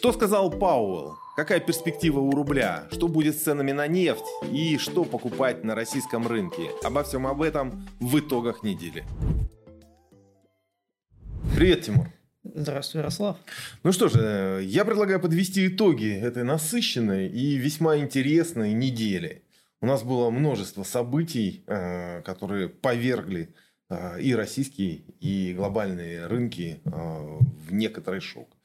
Что сказал Пауэлл? Какая перспектива у рубля? Что будет с ценами на нефть? И что покупать на российском рынке? Обо всем об этом в итогах недели. Привет, Тимур. Здравствуй, Ярослав. Ну что же, я предлагаю подвести итоги этой насыщенной и весьма интересной недели. У нас было множество событий, э, которые повергли э, и российские, и глобальные рынки э, в некоторый шок.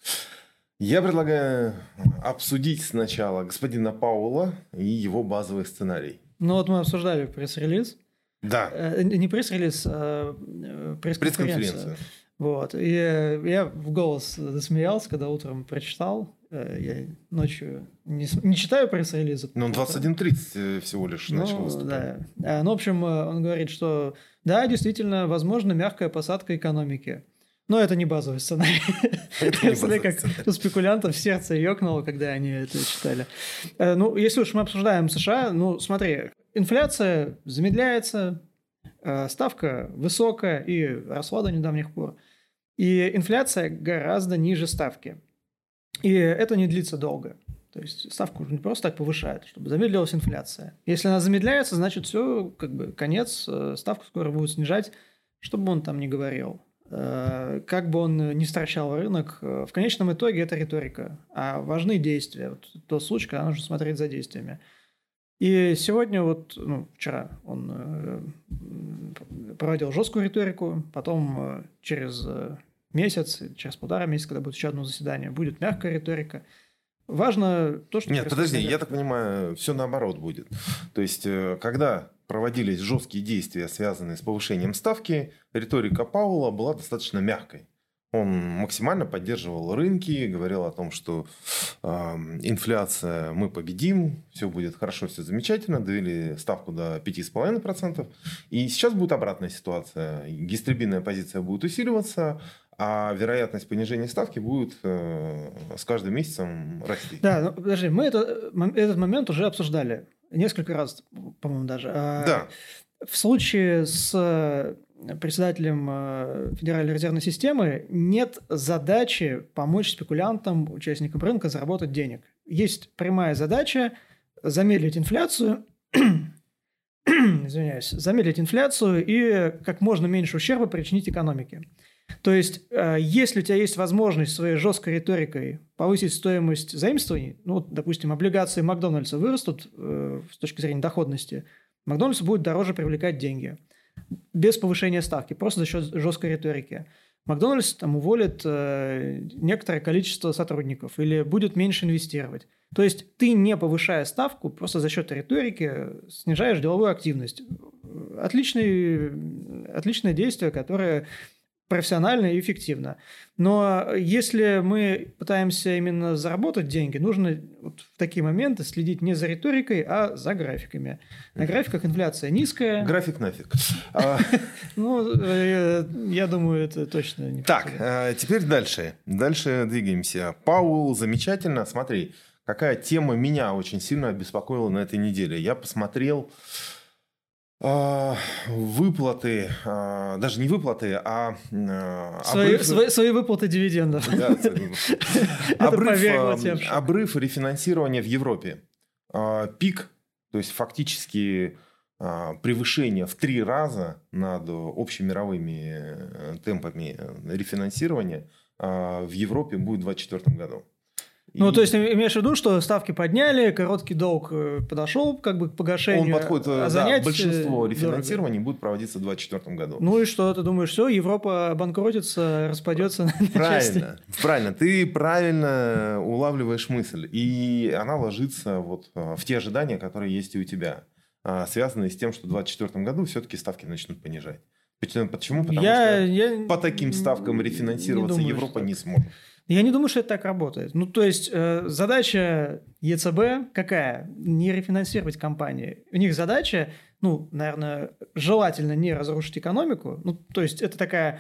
Я предлагаю обсудить сначала господина Паула и его базовый сценарий. Ну вот мы обсуждали пресс-релиз. Да. Не пресс-релиз, а пресс-конференцию. пресс Вот. И я в голос засмеялся, когда утром прочитал. Я ночью не, не читаю пресс-релизы. Ну, 21.30 всего лишь ну, начал выступать. Да. Ну, в общем, он говорит, что да, действительно, возможно, мягкая посадка экономики. Но это не базовый сценарий. Я смотрю, как у спекулянтов сердце ёкнуло, когда они это читали. Э, ну, если уж мы обсуждаем США, ну, смотри, инфляция замедляется, э, ставка высокая и росла до недавних пор. И инфляция гораздо ниже ставки. И это не длится долго. То есть ставку уже не просто так повышают, чтобы замедлилась инфляция. Если она замедляется, значит все, как бы конец, э, ставку скоро будут снижать, чтобы он там не говорил. Э, как бы он ни стращал рынок, э, в конечном итоге это риторика, а важны действия. Вот тот случай, когда нужно смотреть за действиями. И сегодня, вот, ну, вчера он э, проводил жесткую риторику, потом через месяц, через полтора месяца, когда будет еще одно заседание, будет мягкая риторика. Важно то, что... Нет, подожди, я так понимаю, все наоборот будет. То есть, когда проводились жесткие действия, связанные с повышением ставки, риторика Паула была достаточно мягкой. Он максимально поддерживал рынки, говорил о том, что э, инфляция мы победим, все будет хорошо, все замечательно, довели ставку до 5,5%. И сейчас будет обратная ситуация. Гистребинная позиция будет усиливаться, а вероятность понижения ставки будет э, с каждым месяцем расти. Да, ну, подожди, мы это, этот момент уже обсуждали несколько раз, по-моему, даже. А, да. В случае с э, председателем э, Федеральной резервной системы нет задачи помочь спекулянтам, участникам рынка заработать денег. Есть прямая задача замедлить инфляцию, извиняюсь, замедлить инфляцию и как можно меньше ущерба причинить экономике. То есть, э, если у тебя есть возможность своей жесткой риторикой повысить стоимость заимствований, ну, допустим, облигации Макдональдса вырастут э, с точки зрения доходности, Макдональдсу будет дороже привлекать деньги без повышения ставки, просто за счет жесткой риторики. Макдональдс там уволит э, некоторое количество сотрудников или будет меньше инвестировать. То есть ты, не повышая ставку, просто за счет риторики снижаешь деловую активность. Отличный, отличное действие, которое профессионально и эффективно. Но если мы пытаемся именно заработать деньги, нужно вот в такие моменты следить не за риторикой, а за графиками. На графиках инфляция низкая. График нафиг. А, ну, э, я думаю, это точно не Так, э, теперь дальше. Дальше двигаемся. Паул, замечательно. Смотри, какая тема меня очень сильно обеспокоила на этой неделе. Я посмотрел выплаты, а, даже не выплаты, а... а свои, обрыв... свои, свои выплаты дивидендов. Да, обрыв, обрыв рефинансирования в Европе. Пик, то есть фактически превышение в три раза над общемировыми э, темпами рефинансирования в Европе будет в 2024 году. Ну, и... то есть, имеешь в виду, что ставки подняли, короткий долг э, подошел как бы к погашению. Он подходит, а да, большинство рефинансирований будет проводиться в 2024 году. Ну и что, ты думаешь, все, Европа обанкротится, распадется на Правильно, правильно. Ты правильно улавливаешь мысль. И она ложится вот э, в те ожидания, которые есть и у тебя, связанные с тем, что в 2024 году все-таки ставки начнут понижать. Почему? Потому я, что я по таким ставкам рефинансироваться думаю, Европа не сможет. Я не думаю, что это так работает. Ну, то есть, э, задача ЕЦБ какая? Не рефинансировать компании. У них задача, ну, наверное, желательно не разрушить экономику. Ну, то есть, это такая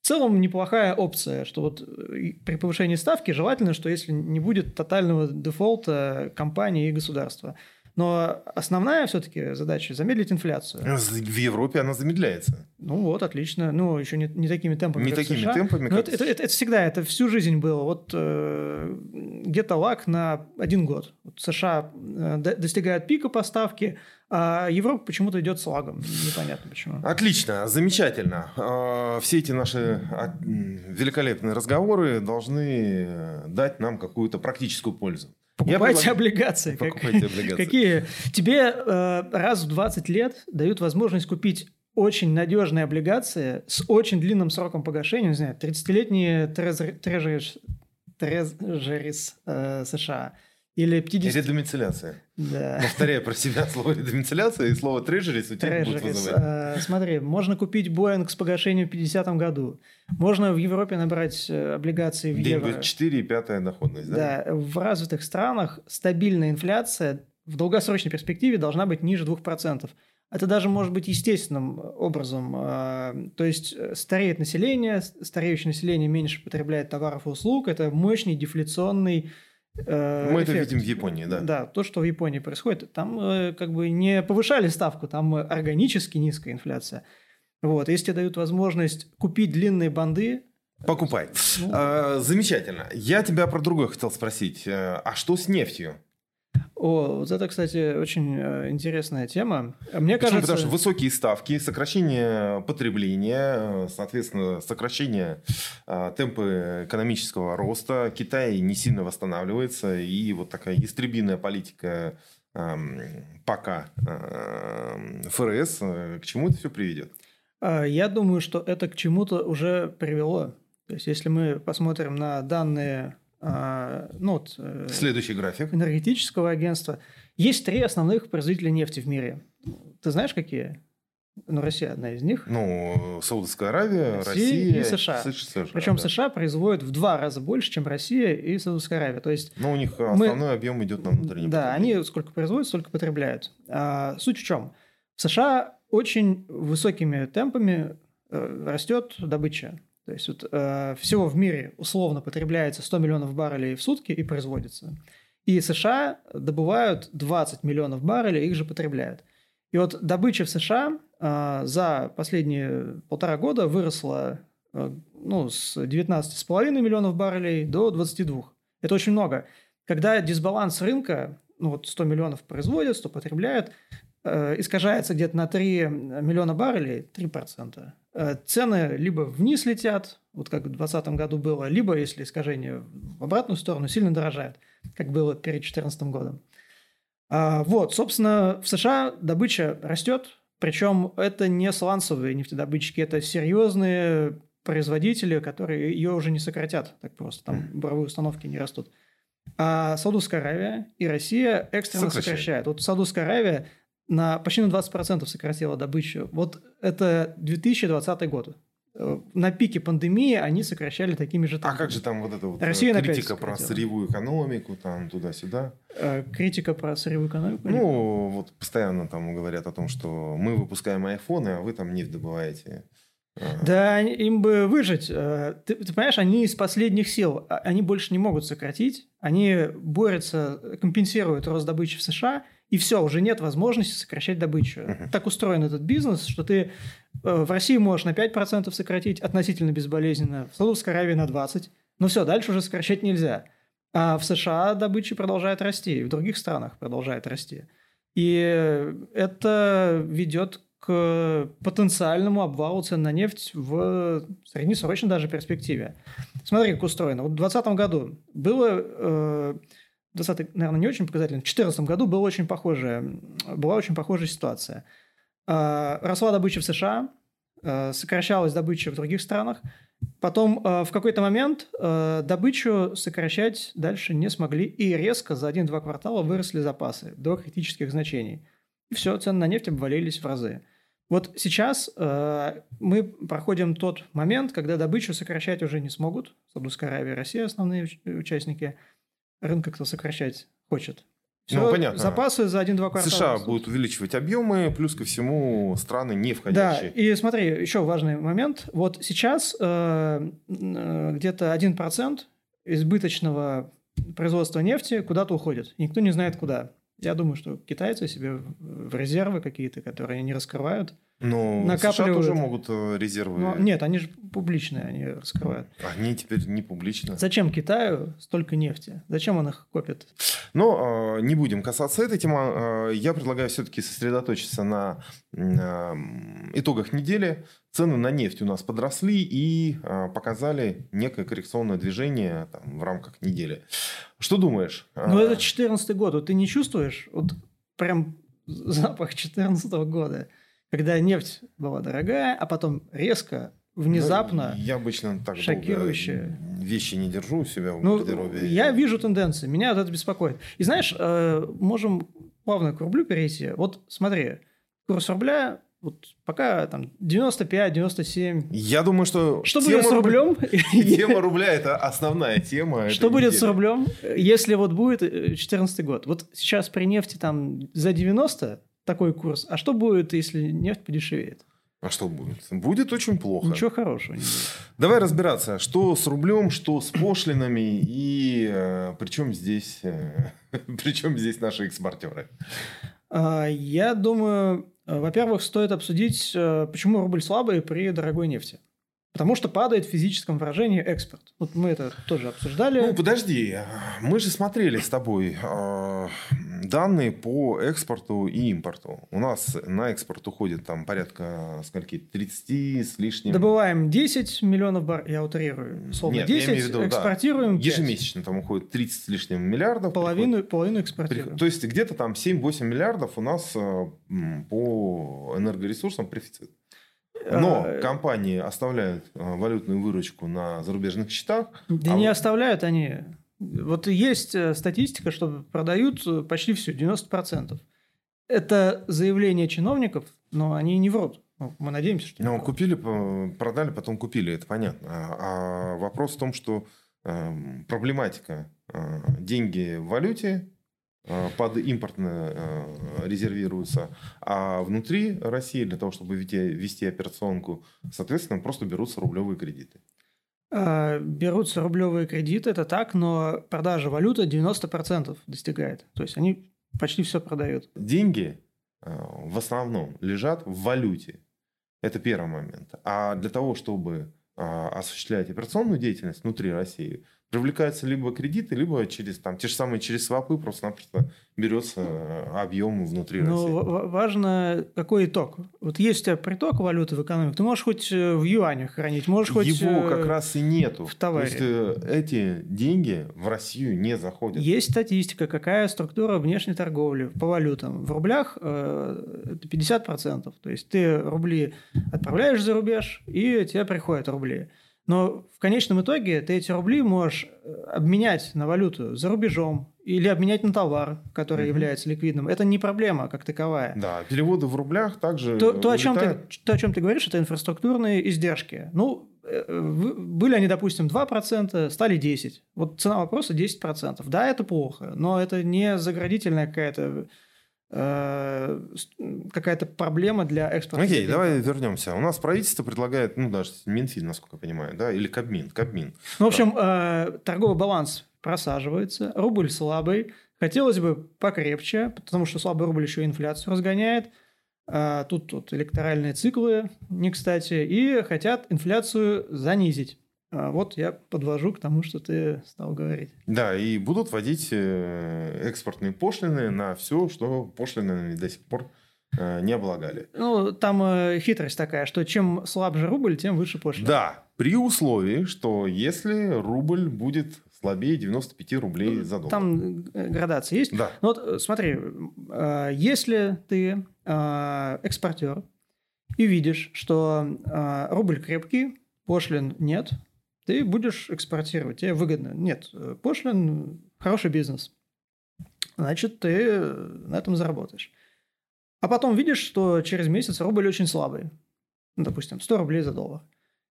в целом неплохая опция, что вот э, при повышении ставки желательно, что если не будет тотального дефолта компании и государства. Но основная все-таки задача замедлить инфляцию. В Европе она замедляется. Ну вот, отлично. Ну, еще не, не такими темпами. Не такими США. темпами. Но это, это, это, это всегда, это всю жизнь было. Вот э, где-то лак на один год. Вот США э, достигают пика поставки, а Европа почему-то идет с лагом. Непонятно почему. Отлично, замечательно. А, все эти наши а, великолепные разговоры должны э, дать нам какую-то практическую пользу. Покупайте предлагаю... облигации. Покупайте облигации. Какие? Тебе э, раз в 20 лет дают возможность купить очень надежные облигации с очень длинным сроком погашения, не знаю, 30-летние трежерис, трежерис э, США – или 50... Редомицеляция. Да. Повторяю про себя слово редомицеляция и слово трежерис у тебя будет вызывать. А, смотри, можно купить Боинг с погашением в 50 году. Можно в Европе набрать э, облигации в Где евро. 4 и 5 доходность, да? Да. В развитых странах стабильная инфляция в долгосрочной перспективе должна быть ниже 2%. Это даже может быть естественным образом. А, то есть э, стареет население, стареющее население меньше потребляет товаров и услуг. Это мощный дефляционный Э, Мы эффект. это видим в Японии, да. Да, то, что в Японии происходит, там э, как бы не повышали ставку, там органически низкая инфляция. Вот, если тебе дают возможность купить длинные банды, Покупай. Ну, а, замечательно. Я тебя про другое хотел спросить. Э, а что с нефтью? О, вот это, кстати, очень э, интересная тема. Мне Почему? кажется... Потому что высокие ставки, сокращение потребления, э, соответственно, сокращение э, темпа экономического роста. Китай не сильно восстанавливается, и вот такая истребиная политика э, пока э, ФРС, к чему это все приведет? А, я думаю, что это к чему-то уже привело. То есть, если мы посмотрим на данные ну, вот, э, Следующий график. энергетического агентства. Есть три основных производителя нефти в мире. Ты знаешь, какие? Ну, Россия одна из них. Ну, Саудовская Аравия, Россия, Россия и США. США Причем да. США производят в два раза больше, чем Россия и Саудовская Аравия. То есть Но у них основной мы... объем идет на внутренний Да, они сколько производят, столько потребляют. А, суть в чем? В США очень высокими темпами э, растет добыча то есть вот, э, всего в мире условно потребляется 100 миллионов баррелей в сутки и производится. И США добывают 20 миллионов баррелей, их же потребляют. И вот добыча в США э, за последние полтора года выросла э, ну, с 19,5 миллионов баррелей до 22. Это очень много. Когда дисбаланс рынка, ну вот 100 миллионов производят, 100 потребляют, искажается где-то на 3 миллиона баррелей, 3%. Э, цены либо вниз летят, вот как в 2020 году было, либо, если искажение в обратную сторону, сильно дорожает, как было перед 2014 годом. А, вот, собственно, в США добыча растет, причем это не сланцевые нефтедобытчики, это серьезные производители, которые ее уже не сократят так просто, там буровые установки не растут. А Саудовская Аравия и Россия экстренно сокращают. сокращают. Вот Саудовская Аравия на почти на 20% сократила добычу. Вот это 2020 год. Э, на пике пандемии они сокращали такими же темпами. А как же там вот эта вот Россия критика про сырьевую экономику, там туда-сюда? Э, критика про сырьевую экономику? Ну, вот постоянно там говорят о том, что мы выпускаем айфоны, а вы там нефть добываете. Да, им бы выжить. Э, ты, ты понимаешь, они из последних сил, а, они больше не могут сократить, они борются, компенсируют рост добычи в США – и все, уже нет возможности сокращать добычу. Uh-huh. Так устроен этот бизнес, что ты э, в России можешь на 5% сократить относительно безболезненно, в Саудовской Аравии на 20%, но все, дальше уже сокращать нельзя. А в США добыча продолжает расти, и в других странах продолжает расти. И это ведет к потенциальному обвалу цен на нефть в среднесрочной даже перспективе. Смотри, как устроено. Вот в 2020 году было э, 20 наверное, не очень показательно, в 2014 году была очень похожая, была очень похожая ситуация. А, росла добыча в США, а, сокращалась добыча в других странах. Потом а, в какой-то момент добычу сокращать дальше не смогли, и резко за один-два квартала выросли запасы до критических значений. И все, цены на нефть обвалились в разы. Вот сейчас э, мы проходим тот момент, когда добычу сокращать уже не смогут. Саудовская Аравия и Россия основные участники – рынка кто сокращать хочет. Все, ну, понятно. Запасы за 1-2 квартала. США будут увеличивать объемы, плюс ко всему страны не входящие. Да, и смотри, еще важный момент. Вот сейчас э, э где-то 1% избыточного производства нефти куда-то уходит. Никто не знает куда. Я думаю, что китайцы себе в резервы какие-то, которые они раскрывают, ну, накапливают. США тоже могут э, резервы. Но, нет, они же публичные, они раскрывают. Они теперь не публичные. Зачем Китаю столько нефти? Зачем он их копит? Но э, не будем касаться этой темы. Э, я предлагаю все-таки сосредоточиться на итогах недели. Цены на нефть у нас подросли и показали некое коррекционное движение там, в рамках недели. Что думаешь? Ну, это 2014 год. Вот ты не чувствуешь вот прям запах 2014 года? Когда нефть была дорогая, а потом резко, внезапно, ну, я обычно так шокирующе. долго вещи не держу у себя в ну, гардеробе. Я вижу тенденции, меня вот это беспокоит. И знаешь, э, можем плавно к рублю перейти. Вот смотри, курс рубля вот пока там 95-97. Я думаю, что... Что будет с рублем? Тема рубля – это основная тема. Что будет с рублем, если вот будет 2014 год? Вот сейчас при нефти там за 90, такой курс. А что будет, если нефть подешевеет? А что будет? Будет очень плохо. Ничего хорошего не будет. Давай разбираться, что с рублем, что с пошлинами и э, причем здесь, э, причем здесь наши экспортеры. А, я думаю, э, во-первых, стоит обсудить, э, почему рубль слабый при дорогой нефти. Потому что падает в физическом выражении экспорт. Вот мы это тоже обсуждали. Ну, подожди. Мы же смотрели с тобой э, данные по экспорту и импорту. У нас на экспорт уходит там порядка скольки? 30 с лишним. Добываем 10 миллионов бар, я утрирую. Словно Нет, 10, я имею в виду, экспортируем да, 5. Ежемесячно там уходит 30 с лишним миллиардов. Половину, приходит, половину экспортируем. То есть где-то там 7-8 миллиардов у нас э, по энергоресурсам профицит. Но а, компании оставляют э, валютную выручку на зарубежных счетах. Да а не вот... оставляют они. Вот есть э, статистика, что продают э, почти все, 90%. Это заявление чиновников, но они не врут. Ну, мы надеемся, что... Ну, купили, продали, потом купили, это понятно. А, вопрос в том, что э, проблематика э, деньги в валюте Э, под импортно э, резервируются, а внутри России для того, чтобы вести, вести операционку, соответственно, просто берутся рублевые кредиты. А, берутся рублевые кредиты, это так, но продажа валюты 90% достигает. То есть они почти все продают. Деньги э, в основном лежат в валюте. Это первый момент. А для того, чтобы осуществлять операционную деятельность внутри России, привлекаются либо кредиты, либо через там те же самые через свапы просто-напросто берется э, объем внутри Но России. важно, какой итог. Вот есть у тебя приток валюты в экономику, ты можешь хоть э, в юанях хранить, можешь хоть Его как раз и нету. В товаре. То есть эти деньги в Россию не заходят. Есть статистика, какая структура внешней торговли по валютам. В рублях э, это 50%. То есть ты рубли отправляешь за рубеж, и тебе приходят рубли. Но в конечном итоге ты эти рубли можешь э, обменять на валюту за рубежом или обменять на товар, который угу. является ликвидным. Это не проблема как таковая. Да, переводы в рублях также то, то, о чем ты, то, о чем ты говоришь, это инфраструктурные издержки. Ну, э, были они, допустим, 2%, стали 10%. Вот цена вопроса 10%. Да, это плохо, но это не заградительная какая-то какая-то проблема для экспорта. Окей, okay, давай вернемся. У нас правительство предлагает, ну, даже Минфин, насколько я понимаю, да, или Кабмин, Кабмин. Ну, в общем, э, торговый баланс просаживается, рубль слабый, хотелось бы покрепче, потому что слабый рубль еще инфляцию разгоняет. А тут, тут электоральные циклы, не кстати, и хотят инфляцию занизить. А вот я подвожу к тому, что ты стал говорить. Да, и будут вводить э, экспортные пошлины на все, что пошлины до сих пор э, не облагали. Ну, там э, хитрость такая, что чем слабже рубль, тем выше пошлина. Да, при условии, что если рубль будет слабее 95 рублей за доллар. Там градация есть? Да. Ну, вот смотри, если ты экспортер и видишь, что рубль крепкий, пошлин нет, ты будешь экспортировать, тебе выгодно. Нет, пошлин – хороший бизнес. Значит, ты на этом заработаешь. А потом видишь, что через месяц рубль очень слабый. Ну, допустим, 100 рублей за доллар.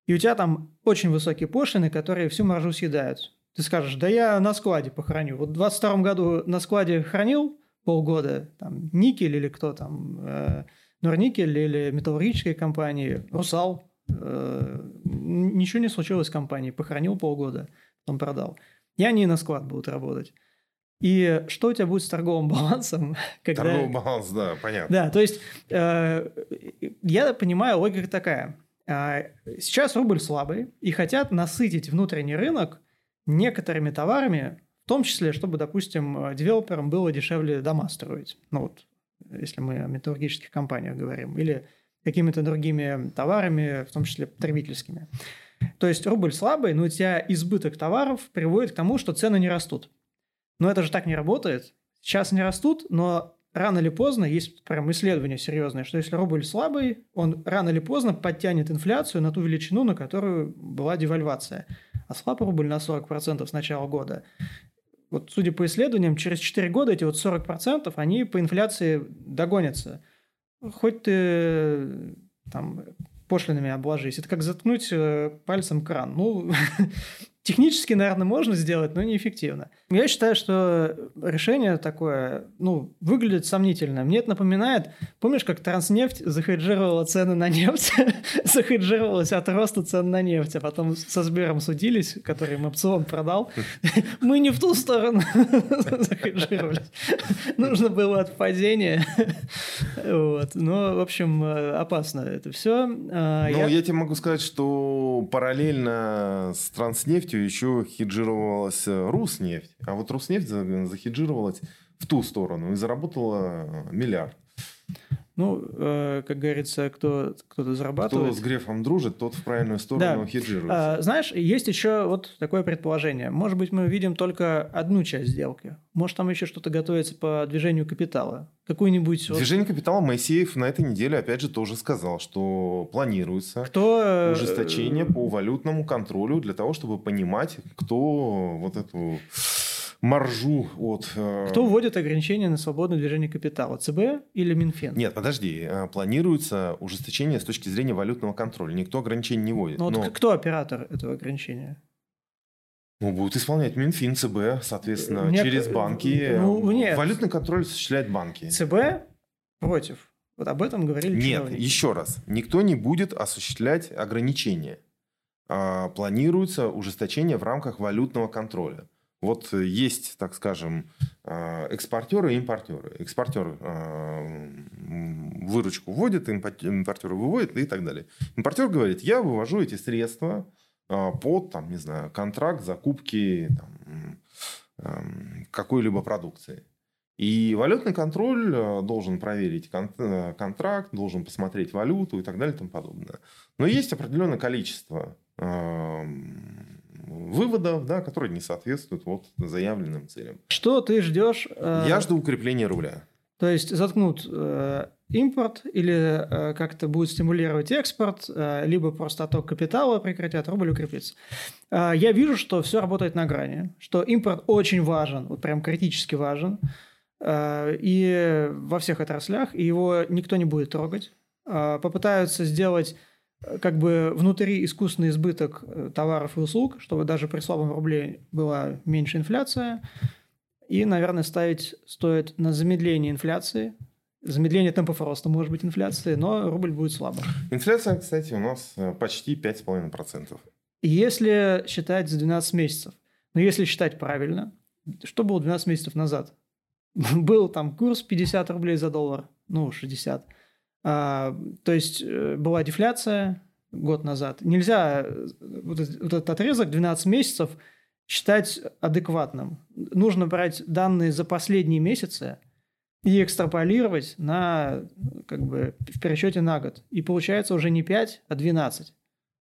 И у тебя там очень высокие пошлины, которые всю маржу съедают. Ты скажешь, да я на складе похороню. Вот в 22 году на складе хранил полгода, там, никель или кто там, э, Норникель или металлургические компании, Русал, Э, ничего не случилось с компанией, похоронил полгода, потом продал. И они на склад будут работать. И что у тебя будет с торговым балансом? Когда... Торговый баланс, да, понятно. Да, то есть э, я понимаю, логика такая. А, сейчас рубль слабый, и хотят насытить внутренний рынок некоторыми товарами, в том числе, чтобы, допустим, девелоперам было дешевле дома строить. Ну вот, если мы о металлургических компаниях говорим. Или какими-то другими товарами, в том числе потребительскими. То есть рубль слабый, но у тебя избыток товаров приводит к тому, что цены не растут. Но это же так не работает. Сейчас не растут, но рано или поздно, есть прям исследование серьезное, что если рубль слабый, он рано или поздно подтянет инфляцию на ту величину, на которую была девальвация. А слаб рубль на 40% с начала года. Вот судя по исследованиям, через 4 года эти вот 40% они по инфляции догонятся. Хоть ты там пошлинами обложись. Это как заткнуть э, пальцем кран. Ну, Технически, наверное, можно сделать, но неэффективно. Я считаю, что решение такое, ну, выглядит сомнительно. Мне это напоминает, помнишь, как Транснефть захеджировала цены на нефть, захеджировалась от роста цен на нефть, а потом со Сбером судились, который им опцион продал. Мы не в ту сторону захеджировались. Нужно было от падения. Вот. Но, в общем, опасно это все. А, ну, я тебе могу сказать, что параллельно с Транснефтью нефтью еще хеджировалась э, Руснефть. А вот Руснефть захеджировалась в ту сторону и заработала миллиард. Ну, э, как говорится, кто, кто-то зарабатывает. Кто с Грефом дружит, тот в правильную сторону да. хеджируется. А, знаешь, есть еще вот такое предположение. Может быть, мы видим только одну часть сделки. Может, там еще что-то готовится по движению капитала. Какую-нибудь... Движение вот... капитала Моисеев на этой неделе, опять же, тоже сказал, что планируется кто... Э, ужесточение по валютному контролю для того, чтобы понимать, кто вот эту маржу от... Э, Кто вводит ограничения на свободное движение капитала? ЦБ или Минфин? Нет, подожди. Э, планируется ужесточение с точки зрения валютного контроля. Никто ограничений не вводит. Но, Но... Вот кто оператор этого ограничения? Ну, будут исполнять Минфин, ЦБ, соответственно, нет, через банки. Ну, нет. Валютный контроль осуществляет банки. ЦБ против. Вот об этом говорили Нет, чиновники. еще раз. Никто не будет осуществлять ограничения. А, планируется ужесточение в рамках валютного контроля. Вот есть, так скажем, а, экспортеры и импортеры. Экспортер а, выручку вводит, импортер выводит и так далее. Импортер говорит, я вывожу эти средства под, там, не знаю, контракт закупки там, какой-либо продукции. И валютный контроль должен проверить контракт, должен посмотреть валюту и так далее и тому подобное. Но есть определенное количество выводов, да, которые не соответствуют вот заявленным целям. Что ты ждешь? Э... Я жду укрепления рубля. То есть заткнут э, импорт или э, как-то будет стимулировать экспорт, э, либо просто отток капитала прекратят, рубль укрепится. Э, я вижу, что все работает на грани, что импорт очень важен, вот прям критически важен, э, и во всех отраслях, и его никто не будет трогать. Э, попытаются сделать как бы внутри искусственный избыток э, товаров и услуг, чтобы даже при слабом рубле была меньше инфляция. И, наверное, ставить стоит на замедление инфляции. Замедление темпов роста может быть инфляции, но рубль будет слабым. Инфляция, кстати, у нас э, почти 5,5%. Если считать за 12 месяцев, но если считать правильно, что было 12 месяцев назад? Был там курс 50 рублей за доллар, ну, 60. А, то есть э, была дефляция год назад. Нельзя э, вот этот отрезок 12 месяцев считать адекватным. Нужно брать данные за последние месяцы и экстраполировать на, как бы, в пересчете на год. И получается уже не 5, а 12,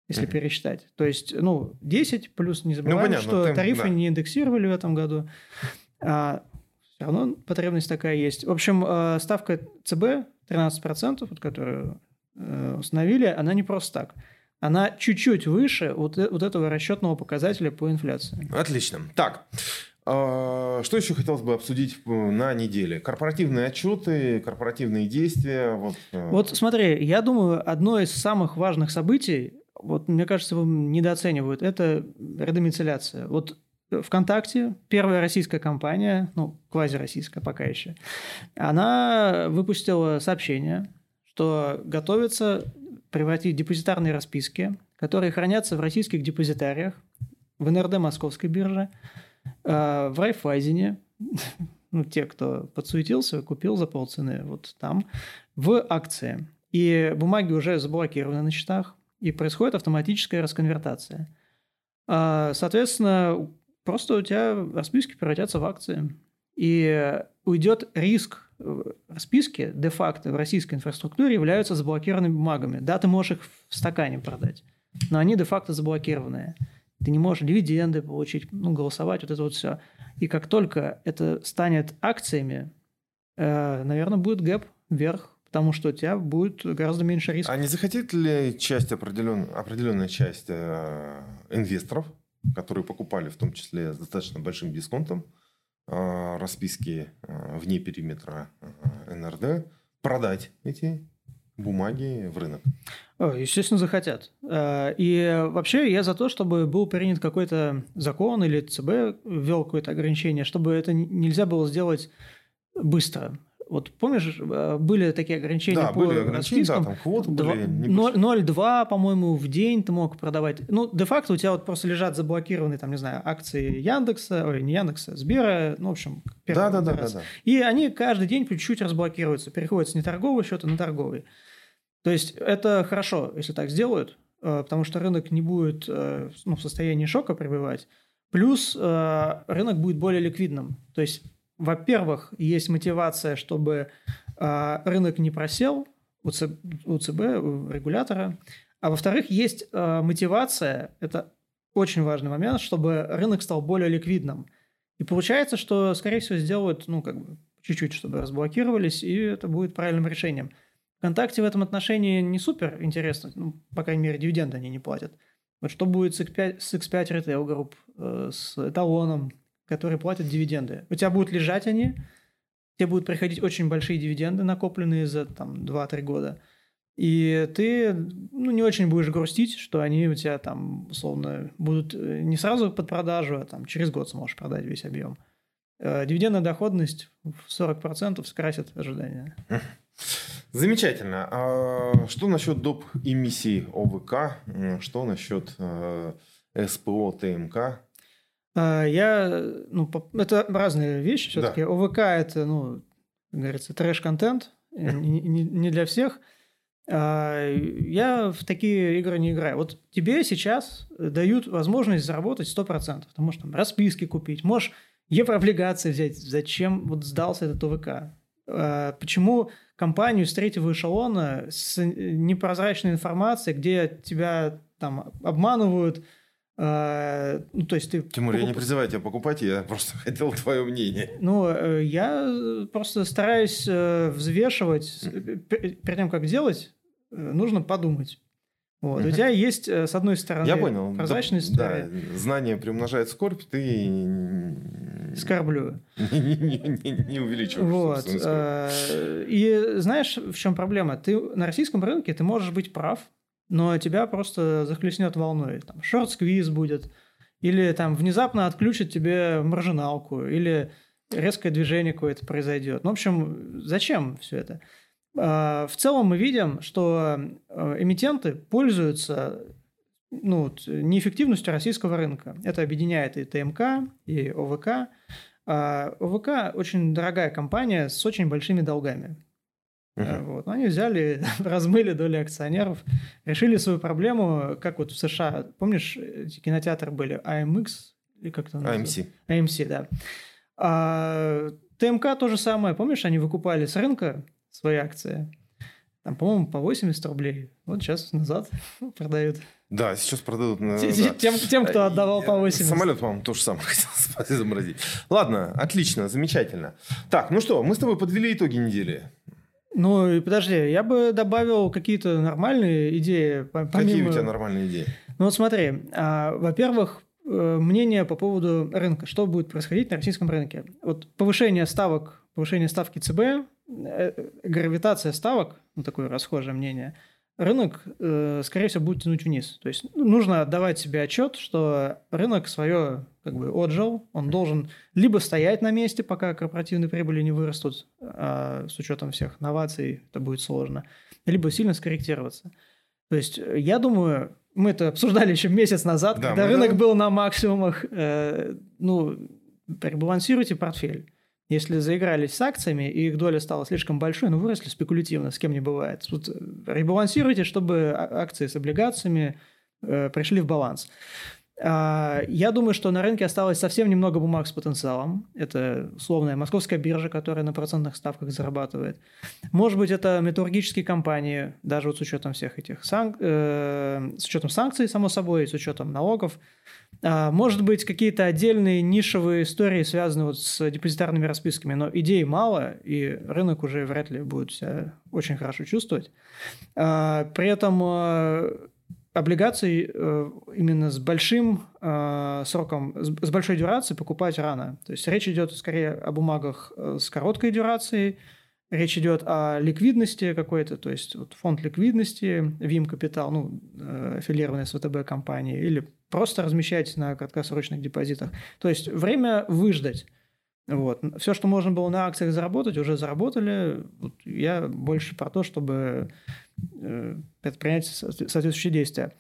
если mm-hmm. пересчитать. То есть, ну, 10 плюс не забываем, ну, понятно, что ты, тарифы да. не индексировали в этом году. А все равно потребность такая есть. В общем, э, ставка ЦБ 13%, вот, которую э, установили, она не просто так. Она чуть-чуть выше вот, э, вот этого расчетного показателя по инфляции. Отлично. Так, а, что еще хотелось бы обсудить на неделе? Корпоративные отчеты, корпоративные действия. Вот, вот смотри, я думаю, одно из самых важных событий, вот мне кажется, его недооценивают, это редомицеляция. Вот ВКонтакте, первая российская компания, ну, квазироссийская пока еще, она выпустила сообщение, что готовится превратить депозитарные расписки, которые хранятся в российских депозитариях, в НРД Московской бирже, э, в Райфайзене, ну, те, кто подсуетился, купил за полцены, вот там, в акции. И бумаги уже заблокированы на счетах, и происходит автоматическая расконвертация. А, соответственно, просто у тебя расписки превратятся в акции. И уйдет риск расписки де-факто в российской инфраструктуре являются заблокированными бумагами. Да, ты можешь их в стакане продать, но они де-факто заблокированные. Ты не можешь дивиденды получить, ну, голосовать, вот это вот все. И как только это станет акциями, э, наверное, будет гэп вверх, потому что у тебя будет гораздо меньше риска. А не захотит ли часть определен... определенная часть э, инвесторов, которые покупали в том числе с достаточно большим дисконтом, э, расписки э, вне периметра э, НРД, продать эти бумаги в рынок? Естественно, захотят. И вообще я за то, чтобы был принят какой-то закон или ЦБ ввел какое-то ограничение, чтобы это нельзя было сделать быстро. Вот помнишь, э, были такие ограничения да, по были ограничения, да, там квоты 0,2, по-моему, в день ты мог продавать. Ну, де-факто у тебя вот просто лежат заблокированные, там, не знаю, акции Яндекса, ой, не Яндекса, Сбера, ну, в общем, да, да, да, да, да. И они каждый день по чуть-чуть разблокируются, переходят с неторгового счета на торговый. То есть это хорошо, если так сделают, э, потому что рынок не будет э, ну, в состоянии шока пребывать. Плюс рынок будет более ликвидным. То есть во-первых, есть мотивация, чтобы э, рынок не просел у, ЦБ, у регулятора. А во-вторых, есть э, мотивация, это очень важный момент, чтобы рынок стал более ликвидным. И получается, что, скорее всего, сделают, ну, как бы, чуть-чуть, чтобы разблокировались, и это будет правильным решением. ВКонтакте в этом отношении не супер интересно, ну, по крайней мере, дивиденды они не платят. Вот что будет с X5, с X5 Retail Group, э, с эталоном, которые платят дивиденды. У тебя будут лежать они, тебе будут приходить очень большие дивиденды, накопленные за там 2-3 года. И ты ну, не очень будешь грустить, что они у тебя там, условно, будут э, не сразу под продажу, а там через год сможешь продать весь объем. Э, дивидендная доходность в 40% скрасит ожидания. Замечательно. А что насчет доп. эмиссий ОВК? Что насчет э, СПО, ТМК? А, я, ну, это разные вещи все-таки. Да. ОВК это, ну, как говорится, трэш-контент, э, не, для всех. А, я в такие игры не играю. Вот тебе сейчас дают возможность заработать 100%. Ты можешь там расписки купить, можешь еврооблигации взять. Зачем вот сдался этот ОВК? А, почему компанию с третьего эшелона с непрозрачной информацией, где тебя там обманывают, а, ну, то есть ты... Тимур, покуп... я не призываю тебя покупать, я просто хотел твое мнение. Ну, э, я просто стараюсь э, взвешивать. Перед тем, как делать, э, нужно подумать. Вот. Угу. У тебя есть, с одной стороны, я понял. прозрачность. Да, да, знание приумножает скорбь, ты... Скорблю. Не, не, не, не увеличиваешь вот. И знаешь, в чем проблема? Ты на российском рынке ты можешь быть прав, но тебя просто захлестнет волной. Там шорт-сквиз будет, или там внезапно отключат тебе маржиналку, или резкое движение какое-то произойдет. Ну, в общем, зачем все это? А, в целом мы видим, что э, эмитенты пользуются ну, неэффективностью российского рынка. Это объединяет и ТМК, и ОВК. А, ОВК очень дорогая компания с очень большими долгами. Uh-huh. Вот. Но они взяли, размыли доли акционеров, решили свою проблему, как вот в США. Помнишь, эти кинотеатры были AMX или как то AMC. AMC, да. А, ТМК то же самое. Помнишь, они выкупали с рынка свои акции? Там, по-моему, по 80 рублей. Вот сейчас назад продают. Да, сейчас продадут. На, тем, тем, тем, кто отдавал по 80. Самолет, по-моему, то же самое хотел заморозить. Ладно, отлично, замечательно. Так, ну что, мы с тобой подвели итоги недели. Ну, подожди, я бы добавил какие-то нормальные идеи. Помимо... Какие у тебя нормальные идеи? Ну, вот смотри. А, во-первых, э, мнение по поводу рынка. Что будет происходить на российском рынке? Вот повышение ставок, повышение ставки ЦБ, э, гравитация ставок, ну, такое расхожее мнение – рынок, э, скорее всего, будет тянуть вниз. То есть ну, нужно отдавать себе отчет, что рынок свое как бы отжил, он должен либо стоять на месте, пока корпоративные прибыли не вырастут, а с учетом всех новаций это будет сложно, либо сильно скорректироваться. То есть я думаю, мы это обсуждали еще месяц назад, да, когда рынок да. был на максимумах. Э, ну, ребалансируйте портфель. Если заигрались с акциями, и их доля стала слишком большой, ну, выросли спекулятивно, с кем не бывает. Тут э, ребалансируйте, чтобы а, акции с облигациями э, пришли в баланс. А, я думаю, что на рынке осталось совсем немного бумаг с потенциалом. Это условная московская биржа, которая на процентных ставках зарабатывает. Может быть, это металлургические компании, даже вот с учетом всех этих санк... э, с учетом санкций, само собой, с учетом налогов. А, может быть, какие-то отдельные нишевые истории, связанные вот с депозитарными расписками, но идей мало, и рынок уже вряд ли будет себя очень хорошо чувствовать. А, при этом э, облигаций э, именно с большим э, сроком, с большой дюрацией покупать рано. То есть речь идет скорее о бумагах э, с короткой дюрацией, речь идет о ликвидности какой-то, то есть вот фонд ликвидности, ВИМ Капитал, ну, аффилированная с ВТБ компании, или просто размещать на краткосрочных депозитах. То есть время выждать. Вот. Все, что можно было на акциях заработать, уже заработали. Вот я больше про то, чтобы э, предпринять соответствующие действия.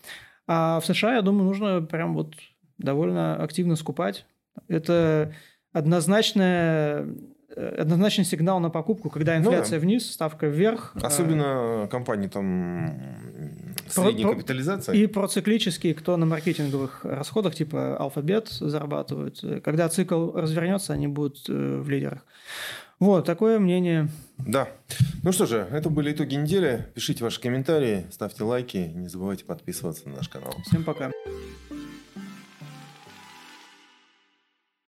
А в США, я думаю, нужно прям вот довольно активно скупать. Это однозначная однозначный сигнал на покупку, когда ну инфляция ну, да. вниз, ставка вверх. Особенно компании там средней про, капитализации. И проциклические, кто на маркетинговых расходах, типа Алфабет, зарабатывают. Когда цикл развернется, они будут э, в лидерах. Вот, такое мнение. Да. Ну что же, это были итоги недели. Пишите ваши комментарии, ставьте лайки, не забывайте подписываться на наш канал. Всем пока.